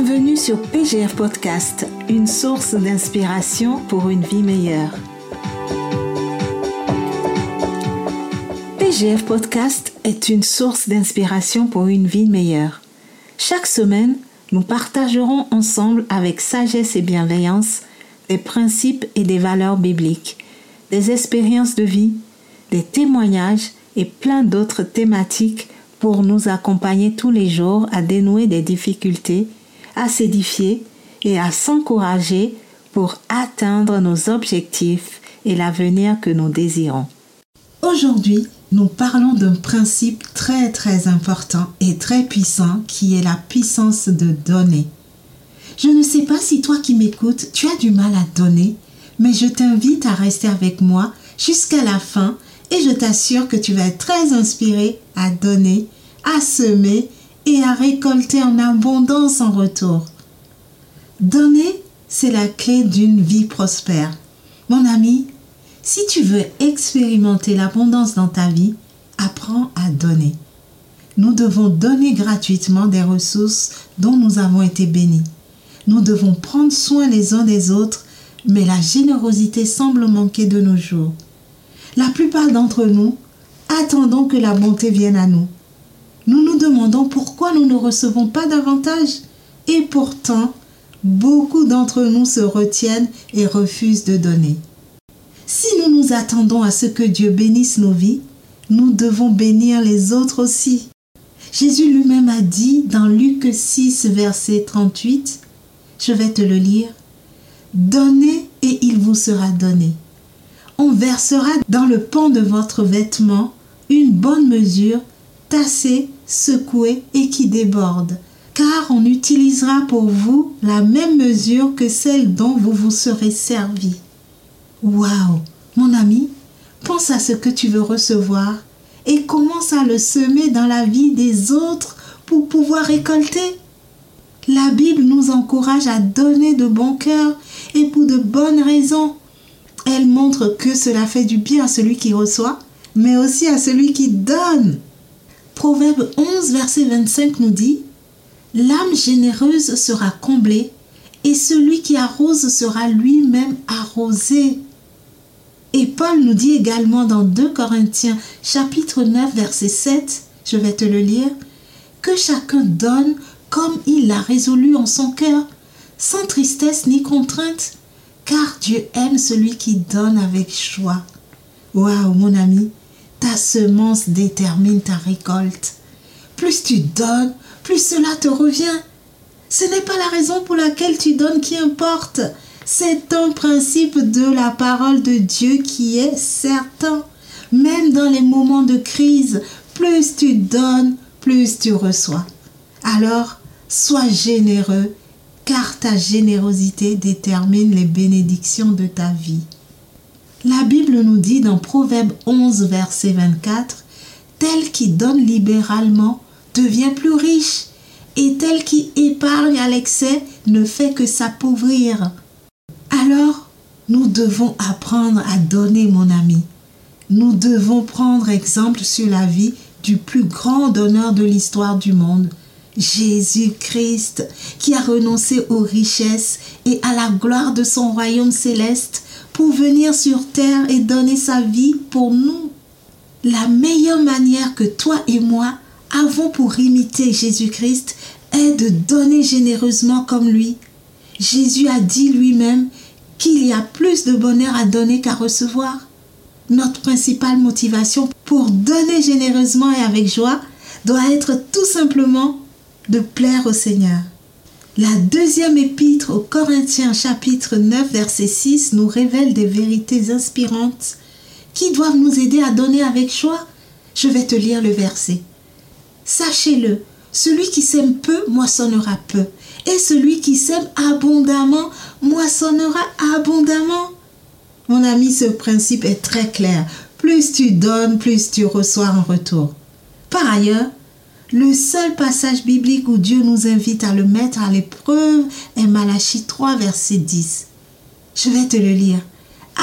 Bienvenue sur PGF Podcast, une source d'inspiration pour une vie meilleure. PGF Podcast est une source d'inspiration pour une vie meilleure. Chaque semaine, nous partagerons ensemble avec sagesse et bienveillance des principes et des valeurs bibliques, des expériences de vie, des témoignages et plein d'autres thématiques pour nous accompagner tous les jours à dénouer des difficultés, à s'édifier et à s'encourager pour atteindre nos objectifs et l'avenir que nous désirons. Aujourd'hui, nous parlons d'un principe très très important et très puissant qui est la puissance de donner. Je ne sais pas si toi qui m'écoutes, tu as du mal à donner, mais je t'invite à rester avec moi jusqu'à la fin et je t'assure que tu vas être très inspiré à donner, à semer et à récolter en abondance en retour. Donner, c'est la clé d'une vie prospère. Mon ami, si tu veux expérimenter l'abondance dans ta vie, apprends à donner. Nous devons donner gratuitement des ressources dont nous avons été bénis. Nous devons prendre soin les uns des autres, mais la générosité semble manquer de nos jours. La plupart d'entre nous attendons que la bonté vienne à nous. Nous nous demandons pourquoi nous ne recevons pas davantage. Et pourtant, beaucoup d'entre nous se retiennent et refusent de donner. Si nous nous attendons à ce que Dieu bénisse nos vies, nous devons bénir les autres aussi. Jésus lui-même a dit dans Luc 6, verset 38, je vais te le lire, Donnez et il vous sera donné on versera dans le pan de votre vêtement une bonne mesure, tassée, secouée et qui déborde, car on utilisera pour vous la même mesure que celle dont vous vous serez servi. Waouh, mon ami, pense à ce que tu veux recevoir et commence à le semer dans la vie des autres pour pouvoir récolter. La Bible nous encourage à donner de bon cœur et pour de bonnes raisons elle montre que cela fait du bien à celui qui reçoit, mais aussi à celui qui donne. Proverbe 11, verset 25 nous dit, L'âme généreuse sera comblée, et celui qui arrose sera lui-même arrosé. Et Paul nous dit également dans 2 Corinthiens chapitre 9 verset 7, je vais te le lire, que chacun donne comme il l'a résolu en son cœur, sans tristesse ni contrainte, car Dieu aime celui qui donne avec joie. Waouh, mon ami, ta semence détermine ta récolte. Plus tu donnes, plus cela te revient. Ce n'est pas la raison pour laquelle tu donnes qui importe. C'est un principe de la parole de Dieu qui est certain. Même dans les moments de crise, plus tu donnes, plus tu reçois. Alors, sois généreux car ta générosité détermine les bénédictions de ta vie. La Bible nous dit dans Proverbe 11, verset 24, Tel qui donne libéralement devient plus riche, et tel qui épargne à l'excès ne fait que s'appauvrir. Alors, nous devons apprendre à donner, mon ami. Nous devons prendre exemple sur la vie du plus grand donneur de l'histoire du monde, Jésus-Christ, qui a renoncé aux richesses et à la gloire de son royaume céleste pour venir sur terre et donner sa vie pour nous. La meilleure manière que toi et moi avons pour imiter Jésus-Christ est de donner généreusement comme lui. Jésus a dit lui-même qu'il y a plus de bonheur à donner qu'à recevoir. Notre principale motivation pour donner généreusement et avec joie doit être tout simplement de plaire au Seigneur. La deuxième épître aux Corinthiens chapitre 9 verset 6 nous révèle des vérités inspirantes qui doivent nous aider à donner avec joie. Je vais te lire le verset. Sachez-le, celui qui sème peu moissonnera peu, et celui qui sème abondamment moissonnera abondamment. Mon ami, ce principe est très clair. Plus tu donnes, plus tu reçois en retour. Par ailleurs, le seul passage biblique où Dieu nous invite à le mettre à l'épreuve est Malachie 3, verset 10. Je vais te le lire.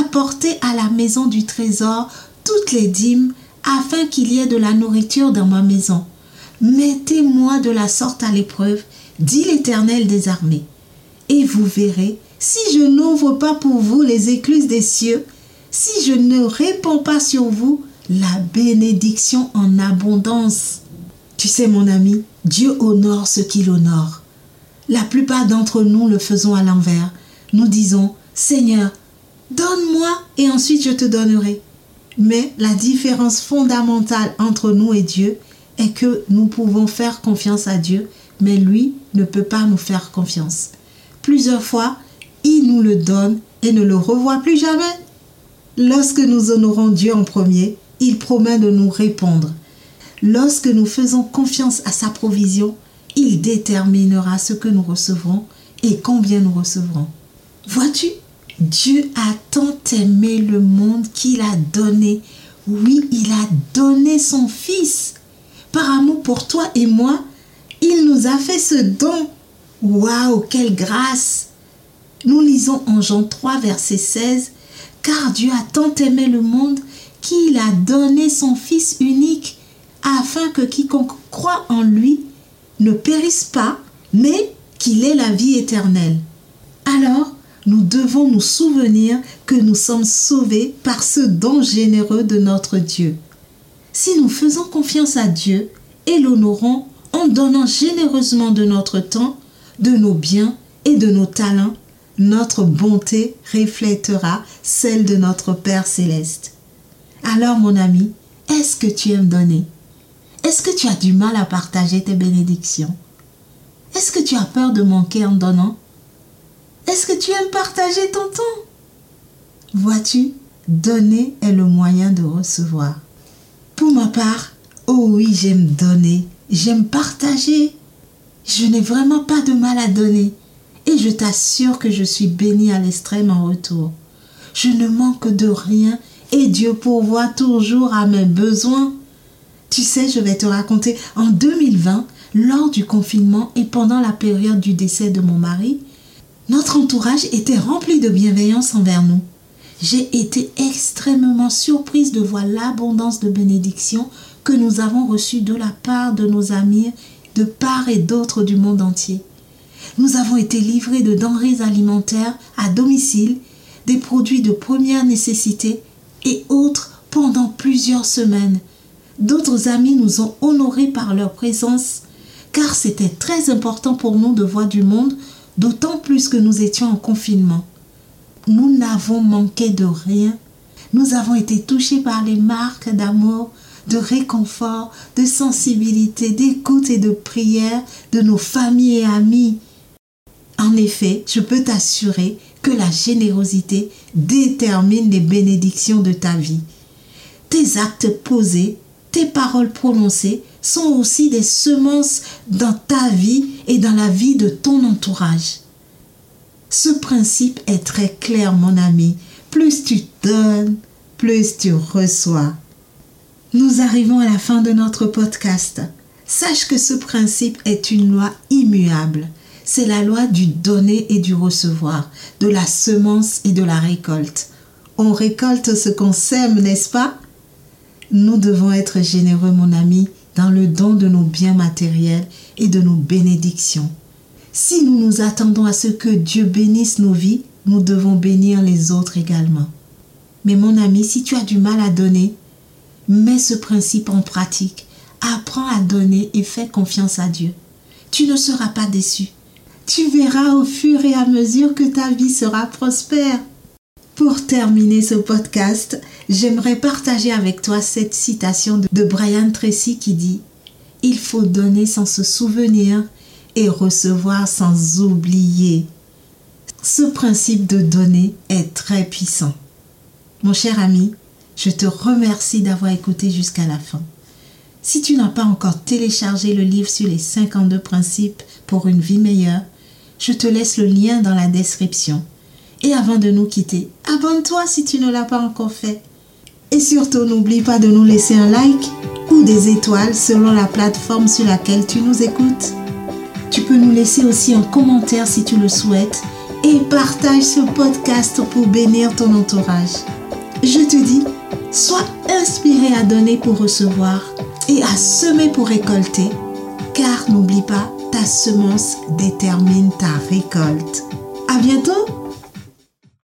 Apportez à la maison du trésor toutes les dîmes afin qu'il y ait de la nourriture dans ma maison. Mettez-moi de la sorte à l'épreuve dit l'Éternel des armées. Et vous verrez, si je n'ouvre pas pour vous les écluses des cieux, si je ne réponds pas sur vous la bénédiction en abondance. Tu sais, mon ami, Dieu honore ce qu'il honore. La plupart d'entre nous le faisons à l'envers. Nous disons, Seigneur, donne-moi et ensuite je te donnerai. Mais la différence fondamentale entre nous et Dieu est que nous pouvons faire confiance à Dieu, mais lui ne peut pas nous faire confiance. Plusieurs fois, il nous le donne et ne le revoit plus jamais. Lorsque nous honorons Dieu en premier, il promet de nous répondre. Lorsque nous faisons confiance à sa provision, il déterminera ce que nous recevrons et combien nous recevrons. Vois-tu, Dieu a tant aimé le monde qu'il a donné. Oui, il a donné son Fils. Par amour pour toi et moi, il nous a fait ce don. Waouh, quelle grâce Nous lisons en Jean 3, verset 16, Car Dieu a tant aimé le monde qu'il a donné son Fils unique, afin que quiconque croit en lui ne périsse pas, mais qu'il ait la vie éternelle. Alors, nous devons nous souvenir que nous sommes sauvés par ce don généreux de notre Dieu. Si nous faisons confiance à Dieu et l'honorons en donnant généreusement de notre temps, de nos biens et de nos talents, notre bonté reflètera celle de notre Père céleste. Alors mon ami, est-ce que tu aimes donner? Est-ce que tu as du mal à partager tes bénédictions? Est-ce que tu as peur de manquer en donnant? Est-ce que tu aimes partager ton temps? Vois-tu, donner est le moyen de recevoir. Pour ma part, oh oui, j'aime donner, j'aime partager. Je n'ai vraiment pas de mal à donner et je t'assure que je suis bénie à l'extrême en retour. Je ne manque de rien et Dieu pourvoit toujours à mes besoins. Tu sais, je vais te raconter, en 2020, lors du confinement et pendant la période du décès de mon mari, notre entourage était rempli de bienveillance envers nous. J'ai été extrêmement surprise de voir l'abondance de bénédictions que nous avons reçues de la part de nos amis de part et d'autre du monde entier. Nous avons été livrés de denrées alimentaires à domicile, des produits de première nécessité et autres pendant plusieurs semaines. D'autres amis nous ont honorés par leur présence car c'était très important pour nous de voir du monde d'autant plus que nous étions en confinement. Nous n'avons manqué de rien. Nous avons été touchés par les marques d'amour, de réconfort, de sensibilité, d'écoute et de prière de nos familles et amis. En effet, je peux t'assurer que la générosité détermine les bénédictions de ta vie. Tes actes posés, tes paroles prononcées sont aussi des semences dans ta vie et dans la vie de ton entourage. Ce principe est très clair, mon ami. Plus tu donnes, plus tu reçois. Nous arrivons à la fin de notre podcast. Sache que ce principe est une loi immuable. C'est la loi du donner et du recevoir, de la semence et de la récolte. On récolte ce qu'on sème, n'est-ce pas? Nous devons être généreux, mon ami, dans le don de nos biens matériels et de nos bénédictions. Si nous nous attendons à ce que Dieu bénisse nos vies, nous devons bénir les autres également. Mais mon ami, si tu as du mal à donner, mets ce principe en pratique. Apprends à donner et fais confiance à Dieu. Tu ne seras pas déçu. Tu verras au fur et à mesure que ta vie sera prospère. Pour terminer ce podcast, j'aimerais partager avec toi cette citation de Brian Tracy qui dit Il faut donner sans se souvenir et recevoir sans oublier. Ce principe de donner est très puissant. Mon cher ami, je te remercie d'avoir écouté jusqu'à la fin. Si tu n'as pas encore téléchargé le livre sur les 52 principes pour une vie meilleure, je te laisse le lien dans la description. Et avant de nous quitter, abonne-toi si tu ne l'as pas encore fait. Et surtout, n'oublie pas de nous laisser un like ou des étoiles selon la plateforme sur laquelle tu nous écoutes. Tu peux nous laisser aussi un commentaire si tu le souhaites et partage ce podcast pour bénir ton entourage. Je te dis, sois inspiré à donner pour recevoir et à semer pour récolter, car n'oublie pas, ta semence détermine ta récolte. À bientôt!